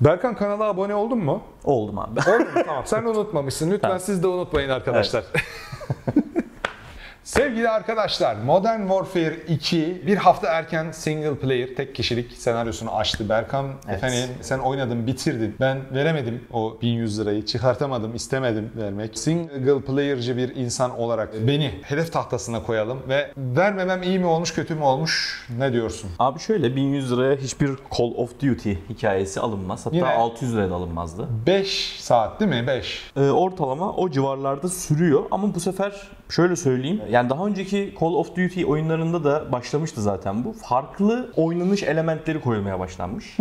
Berkan kanala abone oldun mu? Oldum abi. Oldun mu? tamam. Sen unutmamışsın. Lütfen siz de unutmayın arkadaşlar. Sevgili arkadaşlar, Modern Warfare 2 bir hafta erken single player tek kişilik senaryosunu açtı. Berkan Evet. efendim sen oynadın, bitirdin. Ben veremedim o 1100 lirayı, çıkartamadım, istemedim vermek. Single player'cı bir insan olarak beni hedef tahtasına koyalım ve vermemem iyi mi olmuş, kötü mü olmuş? Ne diyorsun? Abi şöyle 1100 liraya hiçbir Call of Duty hikayesi alınmaz. Hatta Yine- 600 liraya da alınmazdı. 5 saat değil mi? 5. Ee, ortalama o civarlarda sürüyor ama bu sefer şöyle söyleyeyim. Yani daha önceki Call of Duty oyunlarında da başlamıştı zaten bu. Farklı oynanış elementleri koyulmaya başlanmış.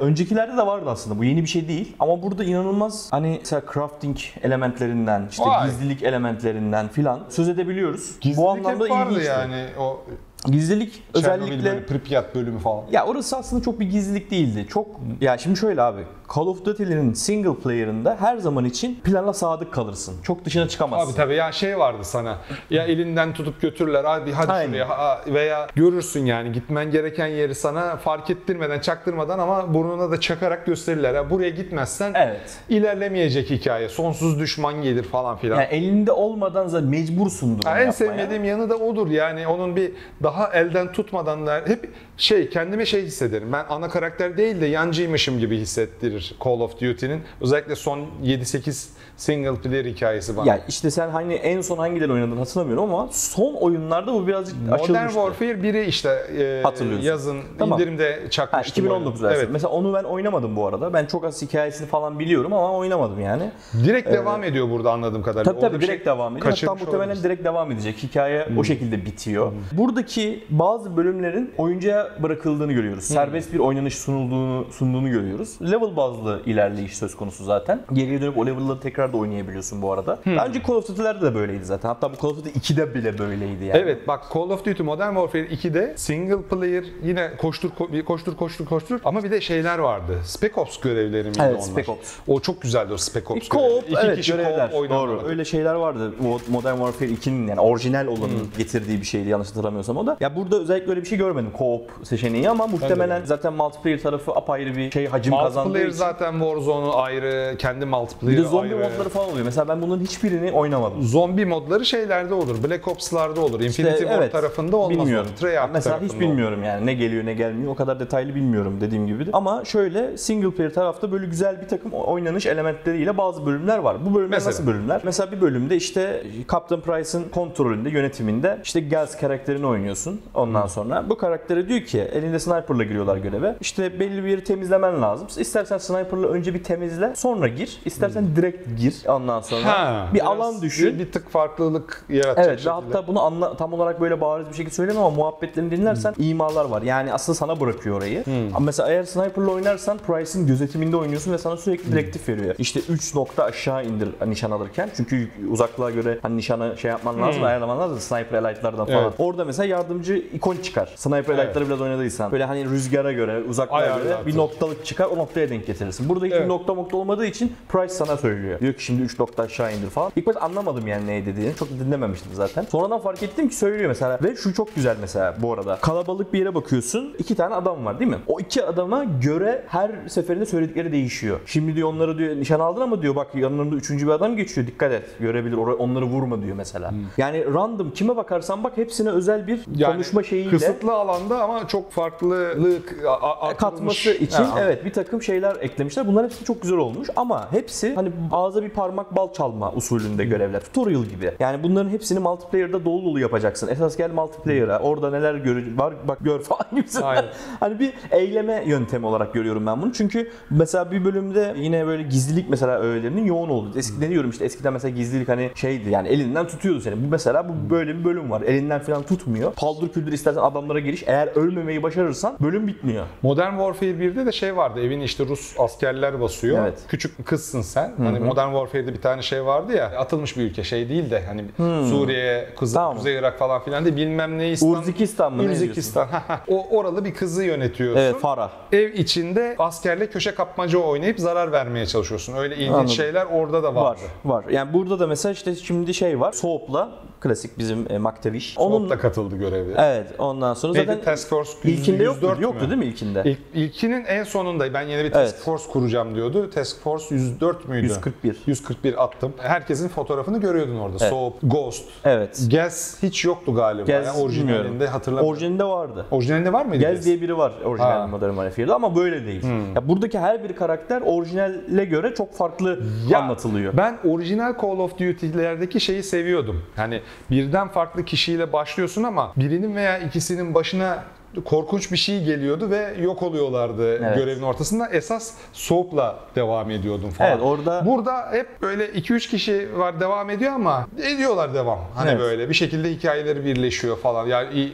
Öncekilerde de vardı aslında. Bu yeni bir şey değil. Ama burada inanılmaz hani mesela crafting elementlerinden, işte Vay. gizlilik elementlerinden filan söz edebiliyoruz. Gizlilik bu anlamda hep vardı ilginçti. yani o Gizlilik Çernobil özellikle bölümü, Pripyat bölümü falan. Ya orası aslında çok bir gizlilik değildi. Çok ya şimdi şöyle abi. Call of Duty'lerin single player'ında her zaman için plana sadık kalırsın. Çok dışına çıkamazsın. Abi tabii ya şey vardı sana. Ya elinden tutup götürürler hadi hadi Aynen. şuraya ha- veya görürsün yani gitmen gereken yeri sana fark ettirmeden çaktırmadan ama burnuna da çakarak gösterirler. Ya buraya gitmezsen Evet. ilerlemeyecek hikaye. Sonsuz düşman gelir falan filan. Yani elinde olmadan zaten mecbursundur. Ya en sevmediğim yanı da odur yani onun bir daha elden tutmadan da hep şey kendime şey hissederim. Ben ana karakter değil de yancıymışım gibi hissettirir Call of Duty'nin. Özellikle son 7-8 single player hikayesi bana. Ya işte sen hani en son hangileri oynadın hatırlamıyorum ama son oyunlarda bu birazcık Modern açılmıştı. Warfare 1'i işte e, yazın Tamam. indirimde Ha, çakmıştım. 2019 oyunu. versiyonu. Evet. Mesela onu ben oynamadım bu arada. Ben çok az hikayesini falan biliyorum ama oynamadım yani. Direkt devam ediyor burada anladığım kadarıyla. Tabii tabii Orada direkt şey devam ediyor. Hatta muhtemelen olabiliriz. direkt devam edecek. Hikaye o şekilde bitiyor. Buradaki bazı bölümlerin oyuncuya bırakıldığını görüyoruz. Serbest bir oynanış sunulduğunu sunduğunu görüyoruz. Level bazlı ilerleyiş söz konusu zaten. Geriye dönüp o level'ları tekrar da oynayabiliyorsun bu arada. Daha önce Call of Duty'lerde de böyleydi zaten. Hatta bu Call of Duty 2'de bile böyleydi yani. Evet bak Call of Duty Modern Warfare 2'de single player yine koştur ko- bir koştur koştur koştur ama bir de şeyler vardı. Spec Ops görevleri miydi Evet, onlar? Spec Ops. O çok güzeldi o Spec Ops Co-op, görevleri. İki evet kişi görevler. co-op. Doğru. Öyle şeyler vardı. Modern Warfare 2'nin yani orijinal olanın getirdiği bir şeydi yanlış hatırlamıyorsam o da. Ya burada özellikle öyle bir şey görmedim co-op seçeneği ama muhtemelen zaten multiplayer tarafı apayrı bir şey hacim kazandığı Multiplayer için. zaten Warzone'u ayrı, kendi Bir multiplayer'ı de zombi ayrı. Modları falan oluyor. Mesela ben bunların hiçbirini oynamadım. Zombi modları şeylerde olur. Black Ops'larda olur. Infinity War evet, tarafında olmaz. Bilmiyorum. Treyarch Mesela hiç tarafında olur. bilmiyorum yani ne geliyor ne gelmiyor. O kadar detaylı bilmiyorum dediğim gibi. de. Ama şöyle single player tarafta böyle güzel bir takım oynanış elementleriyle bazı bölümler var. Bu bölümler Mesela? nasıl bölümler? Mesela bir bölümde işte Captain Price'ın kontrolünde, yönetiminde işte Gaz karakterini oynuyorsun. Ondan sonra bu karaktere diyor ki elinde sniper'la giriyorlar göreve. İşte belli bir yeri temizlemen lazım. İstersen sniper'la önce bir temizle, sonra gir. İstersen direkt gir. Ondan sonra Ha, bir alan düşün. Bir, bir tık farklılık yaratacak Evet ve şekilde. hatta bunu anla, tam olarak böyle bariz bir şekilde söyleyemem ama muhabbetlerini dinlersen imalar var. Yani aslında sana bırakıyor orayı. Ama mesela eğer sniper'la oynarsan Price'in gözetiminde oynuyorsun ve sana sürekli direktif veriyor. İşte 3 nokta aşağı indir nişan alırken. Çünkü uzaklığa göre hani nişanı şey yapman lazım, ayarlaman lazım. Sniper Elite'lardan falan. Evet. Orada mesela yardımcı ikon çıkar. Sniper Evet. Elite'ları biraz oynadıysan. Böyle hani rüzgara göre, uzaklığa Ayarlar göre bir tabii. noktalık çıkar. O noktaya denk getirirsin. Burada hiçbir Evet. nokta nokta olmadığı için Price sana söylüyor. Diyor ki şimdi 3 nokta aşağı indir falan. İlk başta anlamadım yani ne dediğini. Çok da dinlememiştim zaten. Sonradan fark ettim ki söylüyor mesela. Ve şu çok güzel mesela bu arada. Kalabalık bir yere bakıyorsun. iki tane adam var değil mi? O iki adama göre her seferinde söyledikleri değişiyor. Şimdi diyor onları diyor nişan aldın ama diyor bak yanlarında üçüncü bir adam geçiyor. Dikkat et. Görebilir. Onları vurma diyor mesela. Yani random kime bakarsan bak hepsine özel bir Yani konuşma şeyiyle Kısıtlı alanda ama çok farklılık artırılmış. katması için Ha, evet bir takım şeyler eklemişler. Bunlar hepsi çok güzel olmuş ama hepsi hani ağza bir parmak bal çalma usulünde görevler. Tutorial gibi. Yani bunların hepsini multiplayer'da dolu dolu yapacaksın. Esas gel multiplayer'a. Orada neler gör var bak gör falan gibisinden. Hani bir eyleme yöntemi olarak görüyorum ben bunu. Çünkü mesela bir bölümde yine böyle gizlilik mesela öğelerinin yoğun olduğu. Eskiden diyorum işte eskiden mesela gizlilik hani şeydi yani elinden tutuyordu seni. Bu mesela bu böyle bir bölüm var. Elinden falan tutmuyor. Paldır küldür istersen adamlara giriş. Eğer ölmemeyi başarırsan bölüm bitmiyor. Modern Warfare 1'de de şey vardı. Evin işte Rus askerler basıyor. Evet. Küçük kızsın sen. Hani Modern Warfare'de bir tane şey vardı ya. Atılmış bir ülke şey değil de hani Suriye, Kuzey, Tamam. Kuzey Irak falan filan değil bilmem ne İslam. Urzikistan mı Urzikistan. o oralı bir kızı yönetiyorsun. Evet Farah. Ev içinde askerle köşe kapmaca oynayıp zarar vermeye çalışıyorsun. Öyle ilginç Anladım. şeyler orada da Var, vardı. var. Yani burada da mesela işte şimdi şey var. Soğup'la klasik bizim e, Makteviş. Onun da katıldı görevde. Evet, ondan sonra Neydi? zaten Task Force ilkinde yoktu, 104 mü? yoktu değil mi ilkinde? İlk, ilkinin en sonunda ben yeni bir Evet. Task Force kuracağım diyordu. Task Force 104 müydü? 141. 141 attım. Herkesin fotoğrafını görüyordun orada. Evet. Soap, Ghost. Evet. Gaz hiç yoktu galiba. Gaz yani orijinalinde hatırlamıyorum. Orijinalinde vardı. Orijinalinde var mıydı? Gaz? diye biri var orijinal. Hmm. Modern Warfare'de ama böyle değil. Ya buradaki her bir karakter orijinale göre çok farklı Ya, anlatılıyor. Ben orijinal Call of Duty'lerdeki şeyi seviyordum. Hani birden farklı kişiyle başlıyorsun ama birinin veya ikisinin başına korkunç bir şey geliyordu ve yok oluyorlardı Evet. görevin ortasında. Esas Soap'la devam ediyordum falan. Evet, orada- Burada hep böyle 2-3 kişi var devam ediyor ama ediyorlar devam. Hani Evet. böyle bir şekilde hikayeleri birleşiyor falan. Yani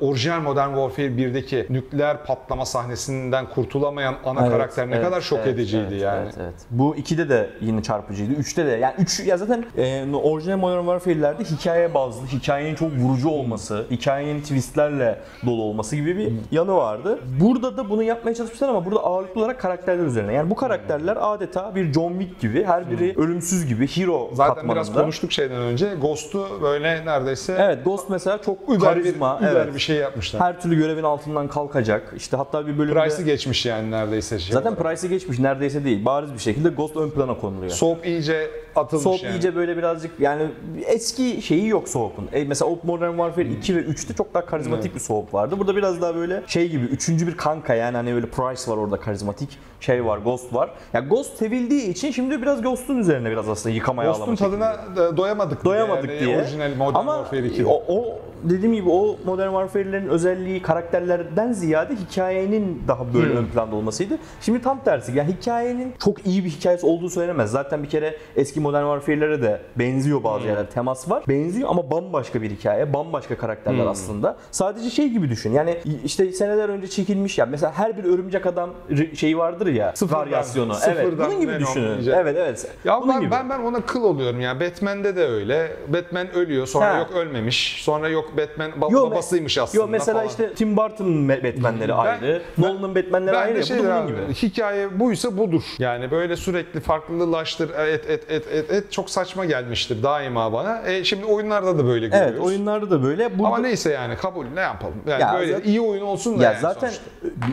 orijinal Modern Warfare 1'deki nükleer patlama sahnesinden kurtulamayan ana Evet, karakter ne evet, kadar şok evet, ediciydi evet, yani. Evet, evet. Bu 2'de de yine çarpıcıydı. 3'te de. Yani 3 ya zaten e, orijinal Modern Warfare'lerde hikaye bazlı, hikayenin çok vurucu olması, hikayenin twistlerle dolu olması gibi bir yanı vardı. Burada da bunu yapmaya çalışmışlar ama burada ağırlıklı olarak karakterler üzerine. Yani bu karakterler adeta bir John Wick gibi, her biri ölümsüz gibi, hero Zaten katmanında. biraz konuştuk şeyden önce. Ghost'u böyle neredeyse Evet, Ghost mesela çok karizma, bir, evet. bir şey yapmışlar. Her türlü görevin altından kalkacak. İşte hatta bir bölümde Price'ı geçmiş yani neredeyse şey. zaten. Price'ı geçmiş neredeyse değil. Bariz bir şekilde Ghost ön plana konuluyor. Soap iyice atılmış Soap yani. iyice böyle birazcık yani eski şeyi yok Soap'un. E, mesela o Modern Warfare 2 ve 3'te çok daha karizmatik bir Soap vardı. Burada biraz daha böyle şey gibi üçüncü bir kanka yani hani böyle Price var orada karizmatik şey var Ghost var. Ya Ghost sevildiği için şimdi biraz Ghost'un üzerine biraz aslında yıkamaya Ghost'un çekiliyor. tadına doyamadık. doyamadık yani, diye. Orijinal Modern Ama Warfare 2'de. o, o dediğim gibi o Modern Warfare'lerin özelliği karakterlerden ziyade hikayenin daha böyle Hmm. ön planda olmasıydı. Şimdi tam tersi. Yani hikayenin çok iyi bir hikayesi olduğu söylenemez. Zaten bir kere eski Modern Warfare'lere de benziyor Hmm. bazı yerler. Temas var. Benziyor ama bambaşka bir hikaye, bambaşka karakterler Hmm. aslında. Sadece şey gibi düşün. Yani işte seneler önce çekilmiş ya mesela her bir örümcek adam şeyi vardır ya. Sıfırdan, varyasyonu. evet. sıfırdan Bunun gibi düşünün. Evet evet. Ya Bunun ben, gibi. ben ben ona kıl oluyorum ya. Batman'de de öyle. Batman ölüyor, sonra Ha. yok ölmemiş. Sonra yok Batman ba- Yo, babasıymış aslında Yo mesela falan. işte Tim Burton'ın Batman'leri ayrı, Nolan'ın Batman'leri Ben ayrı. de şey Bu da bunun abi, gibi. hikaye buysa budur. Yani böyle sürekli farklılaştır, et et et et et çok saçma gelmiştir daima bana. E şimdi oyunlarda da böyle görüyoruz. Evet oyunlarda da böyle. Burada... Ama neyse yani kabul ne yapalım. Yani Ya böyle zaten- iyi oyun olsun da ya yani zaten sonuçta.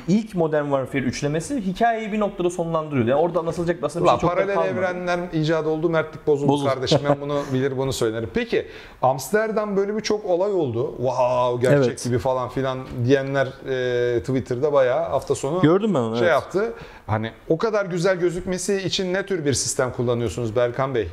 ilk Modern Warfare üçlemesi hikayeyi bir noktada sonlandırıyordu. Yani orada anlatılacak aslında bir şey çok paralel evrenler icat oldu, mertlik bozuldu, Bozuldu. kardeşim. Ben bunu bilir bunu söylerim. Peki Amsterdam bölümü çok olay oldu. Wow gerçek Evet. gibi falan filan diyenler e, Twitter'da bayağı hafta sonu Gördüm ben onu. şey evet. yaptı. Hani o kadar güzel gözükmesi için ne tür bir sistem kullanıyorsunuz Berkan Bey?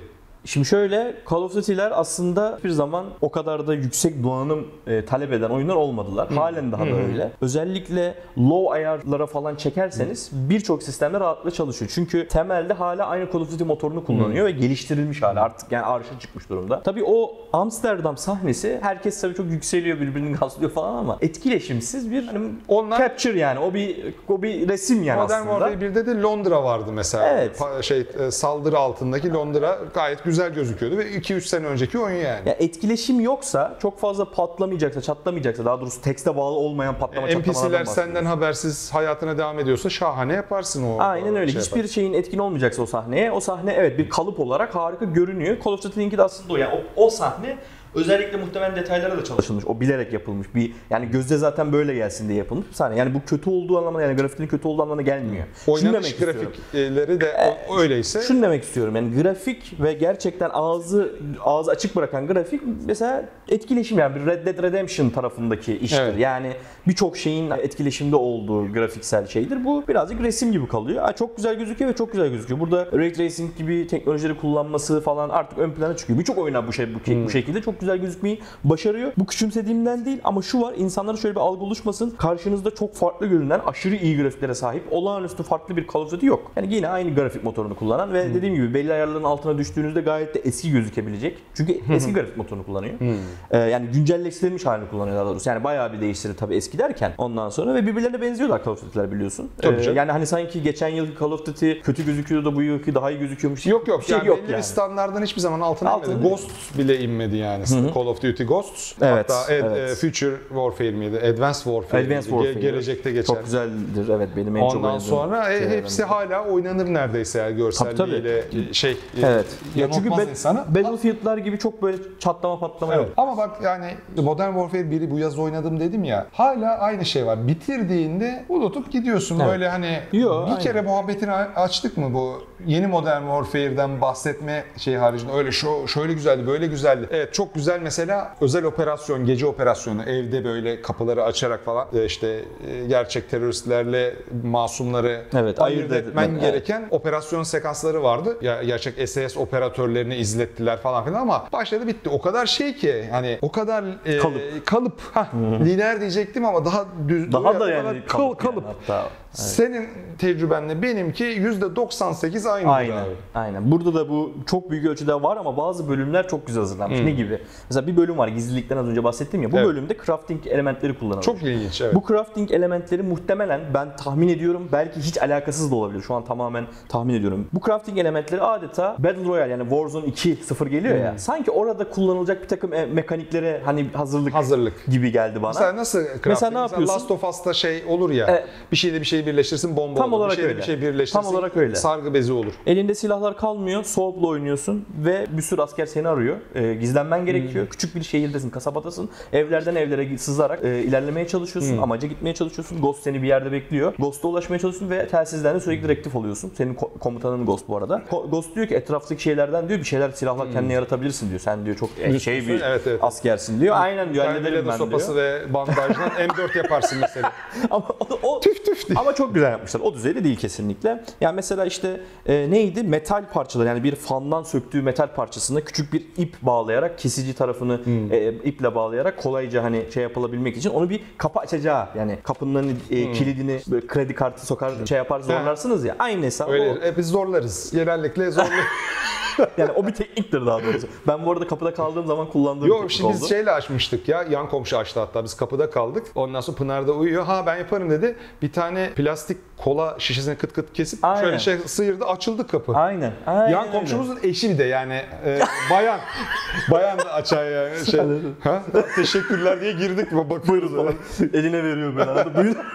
Şimdi şöyle Call of Duty'ler aslında hiçbir zaman o kadar da yüksek donanım e, talep eden oyunlar olmadılar. Halen daha da öyle. Özellikle low ayarlara falan çekerseniz birçok sistemde rahatlıkla çalışıyor. Çünkü temelde hala aynı Call of Duty motorunu kullanıyor ve geliştirilmiş hala artık yani arşa çıkmış durumda. Tabii o Amsterdam sahnesi herkes tabii çok yükseliyor birbirini gazlıyor falan ama etkileşimsiz bir hani Onlar capture yani o bir o bir resim yani Modern aslında. Warfare 1'de de Londra vardı mesela. Evet. Pa- şey e, saldırı altındaki Londra gayet güzel gözüküyordu ve 2-3 sene önceki oyun yani. Ya etkileşim yoksa, çok fazla patlamayacaksa, çatlamayacaksa, daha doğrusu tekste bağlı olmayan patlama çatlamalardan NPC'ler senden habersiz hayatına devam ediyorsa şahane yaparsın o. Aynen öyle. şey Hiçbir yaparsın. şeyin etkin olmayacaksa o sahneye, o sahne evet bir kalıp olarak harika görünüyor. Call of Duty'ninki de aslında o. Yani o, o sahne özellikle muhtemelen detaylara da çalışılmış. O bilerek yapılmış. Bir yani gözde zaten böyle gelsin diye yapılmış sahne. Yani bu kötü olduğu anlamına yani grafiğinin kötü olduğu anlamına gelmiyor. Şunu demek Oynanış istiyorum. grafikleri de o- öyleyse Şunu demek istiyorum yani grafik ve gerçekten ağzı ağzı açık bırakan grafik mesela etkileşim yani bir Red Dead Redemption tarafındaki iştir. Evet. Yani birçok şeyin etkileşimde olduğu grafiksel şeydir. Bu birazcık resim gibi kalıyor. Ha, çok güzel gözüküyor ve çok güzel gözüküyor. Burada Ray Tracing gibi teknolojileri kullanması falan artık ön plana çıkıyor. Birçok oyuna bu şey bu, Hmm. bu şekilde çok güzel gözükmeyi başarıyor. Bu küçümsediğimden değil ama şu var insanlara şöyle bir algı oluşmasın. Karşınızda çok farklı görünen aşırı iyi grafiklere sahip olağanüstü farklı bir Call of Duty yok. Yani yine aynı grafik motorunu kullanan Hmm. ve dediğim gibi belli ayarların altına düştüğünüzde gayet de eski gözükebilecek. Çünkü eski grafik motorunu kullanıyor. Hmm. Ee, yani güncelleştirilmiş halini kullanıyor daha doğrusu. Yani bayağı bir değiştirdi tabii eski derken ondan sonra ve birbirlerine benziyorlar Call of Duty'ler biliyorsun. Tabii Ee, canım. yani hani sanki geçen yılki Call of Duty kötü gözüküyordu da bu yılki daha iyi gözüküyormuş. yok yok. Şey yani yok belli yani. bir hiçbir zaman altına Altına inmedi. Ghost bile inmedi yani. Aynısı. Call of Duty Ghosts. Evet, Hatta Ad- evet. e, Future Warfare miydi? Advanced Warfare. Advanced miydi? Ge- Warfare. gelecekte geçer. Çok güzeldir. Evet benim en çok Ondan sonra e, hepsi hala oynanır neredeyse yani görselliğiyle şey. e, Evet. Ya çünkü Bat- insanı. Battlefield'lar gibi çok böyle çatlama patlama Evet. yok. Ama bak yani Modern Warfare 1'i bu yaz oynadım dedim ya. Hala aynı şey var. Bitirdiğinde unutup gidiyorsun. Evet. Böyle hani Yo, bir aynen. kere muhabbetini açtık mı bu yeni Modern Warfare'den bahsetme şey haricinde öyle şu şöyle güzeldi, böyle güzeldi. Evet çok güzel mesela özel operasyon, gece operasyonu evde böyle kapıları açarak falan e, işte e, gerçek teröristlerle masumları Evet, ayırt etmen etmen, gereken operasyon sekansları vardı. Ya gerçek SAS operatörlerini izlettiler falan filan ama başladı bitti. O kadar şey ki hani o kadar e, Kalıp. kalıp. Hah, lineer diyecektim ama daha düz Daha da yani kalıp, kalıp. yani hatta. Senin tecrübenle benimki %98 aynı Aynen. abi. Aynen. Burada da bu çok büyük ölçüde var ama bazı bölümler çok güzel hazırlanmış. Ne gibi? Mesela bir bölüm var gizlilikten az önce bahsettim ya. Bu Evet. bölümde crafting elementleri kullanılmış. Çok ilginç evet. Bu crafting elementleri muhtemelen ben tahmin ediyorum belki hiç alakasız da olabilir. Şu an tamamen tahmin ediyorum. Bu crafting elementleri adeta Battle Royale yani Warzone 2.0 geliyor ya. Sanki orada kullanılacak bir takım e, mekaniklere hani hazırlık, Hazırlık. gibi geldi bana. Mesela nasıl crafting? Mesela ne yapıyorsun? Last of Us'ta şey olur ya. E, bir şeyle bir şey birleştirsin bomba Tam olur. olarak bir şeyle öyle. bir şey birleştirsin Tam olarak öyle. sargı bezi olur. Elinde silahlar kalmıyor. Soğukla oynuyorsun ve bir sürü asker seni arıyor. Ee, gizlenmen gerekiyor. Hmm. Küçük bir şehirdesin, kasabadasın. Evlerden evlere sızarak e, ilerlemeye çalışıyorsun. Hmm. Amaca gitmeye çalışıyorsun. Ghost seni bir yerde bekliyor. Ghost'a ulaşmaya çalışıyorsun ve telsizlerden sürekli direktif oluyorsun. Senin ko- komutanın Ghost bu arada. Ko- Ghost diyor ki etraftaki şeylerden diyor bir şeyler silahlar kendine yaratabilirsin diyor. Sen diyor çok e, şey bir Hmm. Evet, evet. askersin diyor. Aynen diyor hallederim ben sopası diyor. ve bandajdan M4 yaparsın mesela. Ama o, o- Ama çok güzel yapmışlar. O düzeyde değil kesinlikle. Yani mesela işte e, neydi? Metal parçalar yani bir fandan söktüğü metal parçasına küçük bir ip bağlayarak kesici tarafını e, iple bağlayarak kolayca hani şey yapılabilmek için onu bir kapı açacağı yani kapının e, kilidini böyle kredi kartı sokar şey yapar zorlarsınız ya. Aynı hesap Öyle o. e, biz zorlarız. Genellikle zorlarız. Yani o bir tekniktir daha doğrusu. Ben bu arada kapıda kaldığım zaman kullandığım bir Yok teknik şimdi biz şeyle açmıştık ya. Yan komşu açtı hatta. Biz kapıda kaldık. Ondan sonra Pınar da uyuyor. Ha ben yaparım dedi. Bir tane plastik kola şişesini kıt kıt kesip Aynen. şöyle şey sıyırdı açıldı kapı. Aynen. aynen Yan öyle. komşumuzun eşi bir de yani e, bayan. bayan da açar yani. Şey, ha? Teşekkürler diye girdik mi bakıyoruz falan. Eline veriyor arada. Buyur.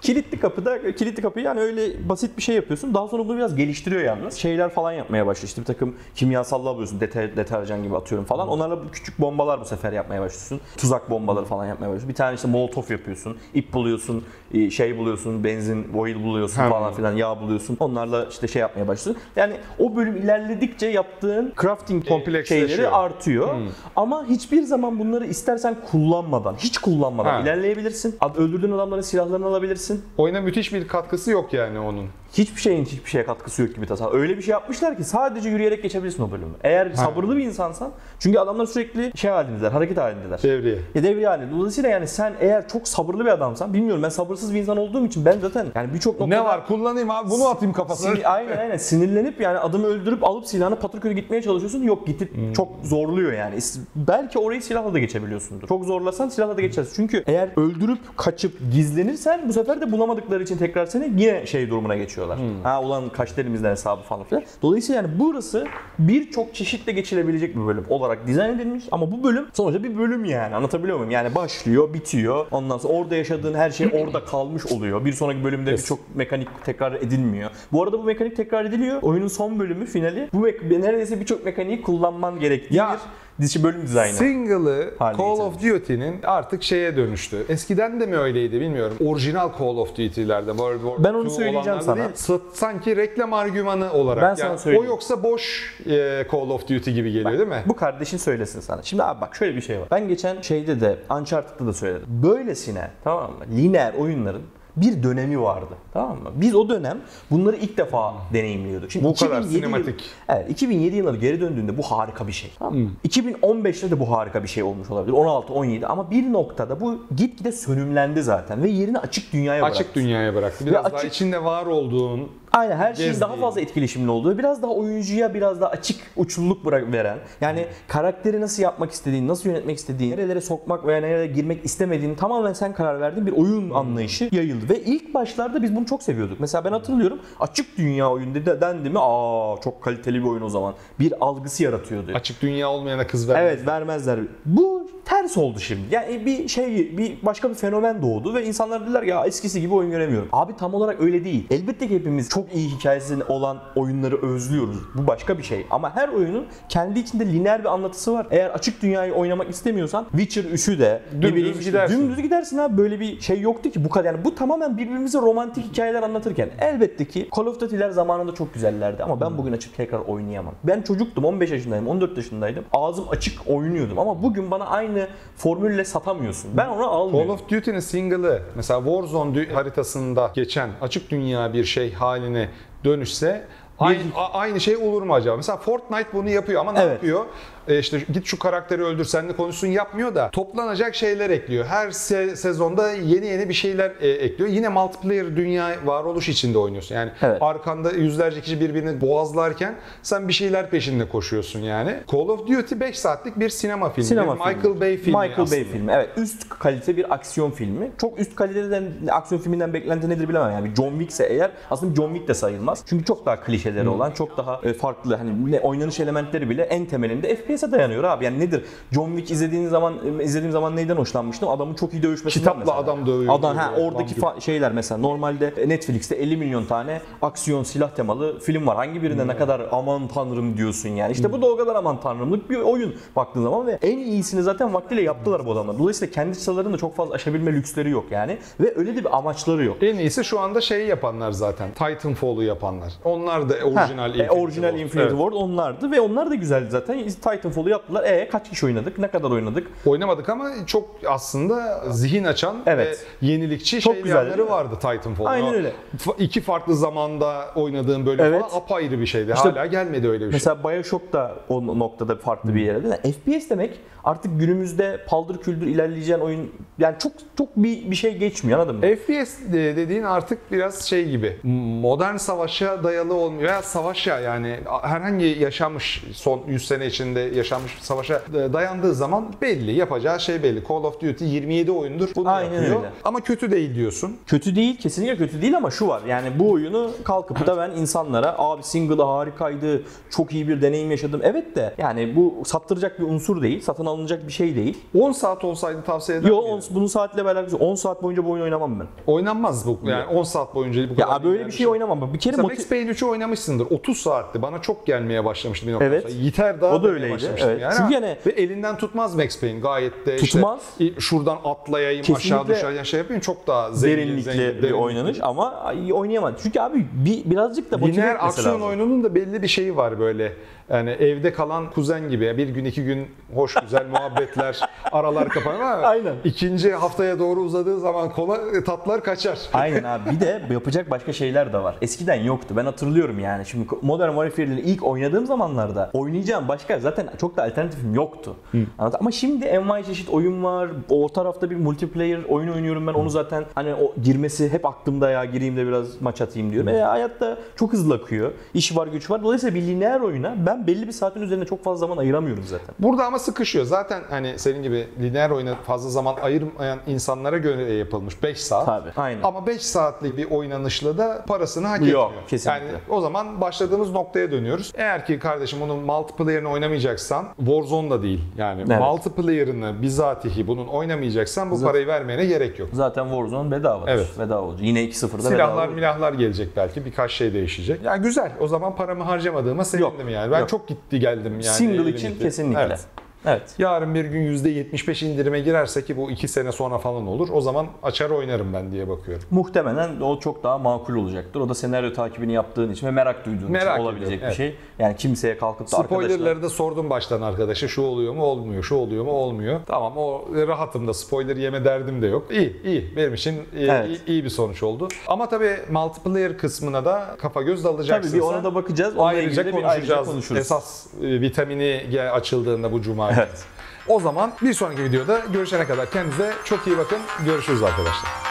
Kilitli kapıda, kilitli kapıyı yani öyle basit bir şey yapıyorsun. Daha sonra bunu biraz geliştiriyor yalnız. Şeyler falan yapmaya başlıyor. İşte bir takım kimyasallar buluyorsun. Deter, deterjan gibi atıyorum falan. Onlarla küçük bombalar bu sefer yapmaya başlıyorsun. Tuzak bombaları falan yapmaya başlıyorsun. Bir tane işte molotof yapıyorsun. ip buluyorsun. e, Şey buluyorsun. Benzin, oil buluyorsun Hem. falan filan. Yağ buluyorsun. Onlarla işte şey yapmaya başlıyorsun. Yani o bölüm ilerledikçe yaptığın crafting Kompleksleşiyor. şeyleri artıyor. Ama hiçbir zaman bunları istersen kullanmadan, hiç kullanmadan Ha. ilerleyebilirsin. Öldürdüğün adamların silahlarını alabilirsin. Oyuna müthiş bir katkısı yok yani onun. Hiçbir şeyin hiçbir şeye katkısı yok gibi tasarım. Öyle bir şey yapmışlar ki sadece yürüyerek geçebilirsin o bölümü. Eğer sabırlı bir insansan çünkü adamlar sürekli şey halindeler, hareket halindeler. Devriye. Ya devre halinde. Dolayısıyla yani sen eğer çok sabırlı bir adamsan, bilmiyorum ben sabırsız bir insan olduğum için ben zaten yani birçok noktada Ne var kullanayım abi bunu atayım kafasına. Sinir- aynen aynen sinirlenip yani adamı öldürüp alıp silahını Pataköy'e gitmeye çalışıyorsun. Yok gidip Hmm. çok zorluyor yani. Belki orayı silahla da geçebiliyorsundur. Çok zorlasan silahla da geçersin. Çünkü eğer öldürüp kaçıp gizlenirsen bu sefer de bulamadıkları için tekrar seni yine şey durumuna geçiyorlar. Hmm. Ha ulan kaçtı elimizden hesabı falan filan. Dolayısıyla yani burası birçok çeşitle geçilebilecek bir bölüm olarak dizayn edilmiş ama bu bölüm sonuçta bir bölüm yani anlatabiliyor muyum? Yani başlıyor, bitiyor. Ondan sonra orada yaşadığın her şey orada kalmış oluyor. Bir sonraki bölümde birçok mekanik tekrar edilmiyor. Bu arada bu mekanik tekrar ediliyor. Oyunun son bölümü, finali. Bu mek- neredeyse birçok mekaniği kullanman gerektiği Ya, bir dizi bölüm dizaynı. Single'ı Call of Duty'nin artık şeye dönüştü. Eskiden de mi öyleydi bilmiyorum. Orijinal Call of Duty'lerde World War Ben onu söyleyeceğim sana. değil, sa- sanki reklam argümanı olarak. Ben sana Yani söyleyeyim. O yoksa boş e, Call of Duty gibi geliyor değil mi? Bu kardeşin söylesin sana. Şimdi abi bak şöyle bir şey var. Ben geçen şeyde de Uncharted'da da söyledim. Böylesine tamam mı? Lineer oyunların bir dönemi vardı. Tamam mı? Biz o dönem bunları ilk defa deneyimliyorduk. Şimdi Bu kadar 2007 yıl- sinematik. evet, 2007 yılları geri döndüğünde bu harika bir şey. Tamam mı? 2015'te de bu harika bir şey olmuş olabilir. 16, 17 ama bir noktada bu gitgide sönümlendi zaten ve yerini açık dünyaya bıraktı. Açık dünyaya bıraktı. Biraz Ve daha açık- içinde var olduğun Aynen her şeyin daha fazla etkileşimli olduğu, biraz daha oyuncuya biraz daha açık uçluluk bırak veren. Yani karakteri nasıl yapmak istediğin, nasıl yönetmek istediğin, nerelere sokmak veya nerelere girmek istemediğin tamamen sen karar verdiğin bir oyun anlayışı yayıldı. Ve ilk başlarda biz bunu çok seviyorduk. Mesela ben hatırlıyorum açık dünya oyun dedi, dendi mi aa çok kaliteli bir oyun o zaman. Bir algısı yaratıyordu. Açık dünya olmayana kız vermez. Evet vermezler. Bu ters oldu şimdi. Yani bir şey bir başka bir fenomen doğdu ve insanlar dediler ya eskisi gibi oyun göremiyorum. Abi tam olarak öyle değil. Elbette ki hepimiz çok iyi hikayesi olan oyunları özlüyoruz. Bu başka bir şey. Ama her oyunun kendi içinde lineer bir anlatısı var. Eğer açık dünyayı oynamak istemiyorsan Witcher 3'ü de Dümdüz bileyim gidersin. Dümdüz gidersin abi. Böyle bir şey yoktu ki bu kadar. Yani bu tamamen birbirimize romantik hikayeler anlatırken elbette ki Call of Duty'ler zamanında çok güzellerdi ama ben bugün açıp tekrar oynayamam. Ben çocuktum 15 yaşındaydım 14 yaşındaydım. Ağzım açık oynuyordum ama bugün bana aynı formülle satamıyorsun. Ben onu Call almıyorum. of Duty'nin single'ı mesela Warzone haritasında geçen açık dünya bir şey haline dönüşse aynı, aynı şey olur mu acaba? Mesela Fortnite bunu yapıyor ama ne Evet. yapıyor? E işte git şu karakteri öldür seninle konuşsun yapmıyor da toplanacak şeyler ekliyor. Her se- sezonda yeni yeni bir şeyler e, ekliyor. Yine multiplayer dünya varoluş içinde oynuyorsun. Yani Evet. arkanda yüzlerce kişi birbirini boğazlarken sen bir şeyler peşinde koşuyorsun yani. Call of Duty 5 saatlik bir sinema filmi. Sinema Michael filmi. Bay filmi Michael aslında. Bay filmi. Evet üst kalite bir aksiyon filmi. Çok üst kaliteden aksiyon filminden beklenti nedir bilemem. Yani John Wick ise eğer aslında John Wick de sayılmaz. Çünkü çok daha klişeleri olan, çok daha e, farklı hani oynanış elementleri bile en temelinde FPS'e dayanıyor abi. Yani nedir? John Wick izlediğin zaman e, izlediğim zaman neyden hoşlanmıştım? Adamın çok iyi dövüşmesinden Kitapla mesela. adam dövüyor. Adam ha oradaki fa- şeyler mesela normalde Netflix'te 50 milyon tane aksiyon silah temalı film var. Hangi birinde ne kadar aman tanrım diyorsun yani. İşte bu da o kadar aman tanrımlık bir oyun baktığın zaman ve en iyisini zaten vaktiyle yaptılar bu adamlar. Dolayısıyla kendi çıtalarını da çok fazla aşabilme lüksleri yok yani ve öyle de bir amaçları yok. En iyisi şu anda şeyi yapanlar zaten. Titanfall'u yapanlar. Onlar da Ha, orijinal e, Infinity orijinal War. Infinity Evet. Ward onlardı ve onlar da güzeldi zaten. Titanfall'u yaptılar. E kaç kişi oynadık? Ne kadar oynadık? Oynamadık ama çok aslında zihin açan Evet. ve yenilikçi Çok şey güzel, vardı Titanfall'un. Aynen öyle. İki farklı zamanda oynadığım bölüm Evet. falan apayrı bir şeydi. İşte Hala gelmedi öyle bir şey. Mesela Bioshock da o noktada farklı bir yere. Yani FPS demek artık günümüzde paldır küldür ilerleyeceğin oyun yani çok çok bir, bir şey geçmiyor anladın mı? FPS de- dediğin artık biraz şey gibi modern savaşa dayalı olmuyor veya savaşa yani herhangi yaşanmış son 100 sene içinde yaşanmış bir savaşa dayandığı zaman belli yapacağı şey belli. Call of Duty 27 oyundur bunu Aynen yapıyor öyle. ama kötü değil diyorsun. Kötü değil, kesinlikle kötü değil ama şu var. Yani bu oyunu kalkıp da ben insanlara abi single'ı harikaydı, çok iyi bir deneyim yaşadım. Evet de yani bu sattıracak bir unsur değil, satın alınacak bir şey değil. 10 saat olsaydı tavsiye eder Yo miydin? on- bunun saatle alakası yok. 10 saat boyunca bu oyunu oynamam ben. Oynanmaz bu. Yani 10 saat boyunca bu kadar. Ya böyle bir şey oynamam. Bir kere Mesela Max Payne 3'ü oynamışsındır. 30 saatti. Bana çok gelmeye başlamıştı bir noktada. Evet. Yeter daha O da öyleydi, evet. Yani. Çünkü yani- Ve elinden tutmaz Max Payne. Gayet de Tutmaz. işte şuradan atlayayım Kesinlikle aşağı düşeyim şey yapayım. Çok daha zengin, derinlikli zengin, bir derinlikli. oynanış ama ay, oynayamam. Çünkü abi bir, birazcık da Lineer aksiyon lazım. oyununun da belli bir şeyi var böyle. Yani evde kalan kuzen gibi. Bir gün iki gün hoş güzel muhabbetler, aralar kapanır ama Aynen. ikinci haftaya doğru uzadığı zaman kola tatlar kaçar. Aynen abi. Bir de yapacak başka şeyler de var. Eskiden yoktu. Ben hatırlıyorum yani. Şimdi Modern Warfare'leri ilk oynadığım zamanlarda oynayacağım başka zaten çok da alternatifim yoktu. Anladın? Ama şimdi envai çeşit oyun var. O tarafta bir multiplayer oyun oynuyorum ben. Onu zaten hani o girmesi hep aklımda ya gireyim de biraz maç atayım diyorum. E, hayatta çok hızlı akıyor. İş var güç var. Dolayısıyla bir lineer oyuna ben belli bir saatin üzerine çok fazla zaman ayıramıyorum zaten. Burada ama sıkışıyor. Zaten hani senin gibi lineer oyuna fazla zaman ayırmayan insanlara göre yapılmış 5 saat. Tabii, aynen. Ama 5 saatlik bir oynanışla da parasını hak Yok, etmiyor. kesinlikle. Yani o zaman başladığımız noktaya dönüyoruz. Eğer ki kardeşim bunun multiplayer'ını oynamayacaksan Warzone da değil. Yani Evet. multiplayer'ını bizatihi bunun oynamayacaksan bu parayı vermene gerek yok. Zaten Warzone bedava. Evet. Bedava olacak. Yine 2-0'da bedava. Silahlar olacak. milahlar gelecek belki. Birkaç şey değişecek. Ya güzel. O zaman paramı harcamadığıma sevindim Yok, yani. Ben yok. Çok gitti geldim yani. Single için kesinlikle. Evet. Evet. Yarın bir gün %75 indirime girerse ki bu 2 sene sonra falan olur. O zaman açar oynarım ben diye bakıyorum. Muhtemelen o çok daha makul olacaktır. O da senaryo takibini yaptığın için ve merak duyduğun Merak için olabilecek ediyorum, bir şey. Yani kimseye kalkıp da arkadaşlar... Spoilerları da sordum baştan arkadaşa. Şu oluyor mu olmuyor, şu oluyor mu olmuyor. Tamam o rahatım da spoiler yeme derdim de yok. İyi iyi benim için iyi, Evet. iyi, iyi bir sonuç oldu. Ama tabii multiplayer kısmına da kafa göz dalacaksın. Tabii bir ona da bakacağız. Onunla ilgili Ayrıca de bir ayrıca konuşacağız. Esas e, vitamini açıldığında bu cuma. Evet. O zaman bir sonraki videoda görüşene kadar kendinize çok iyi bakın. Görüşürüz arkadaşlar.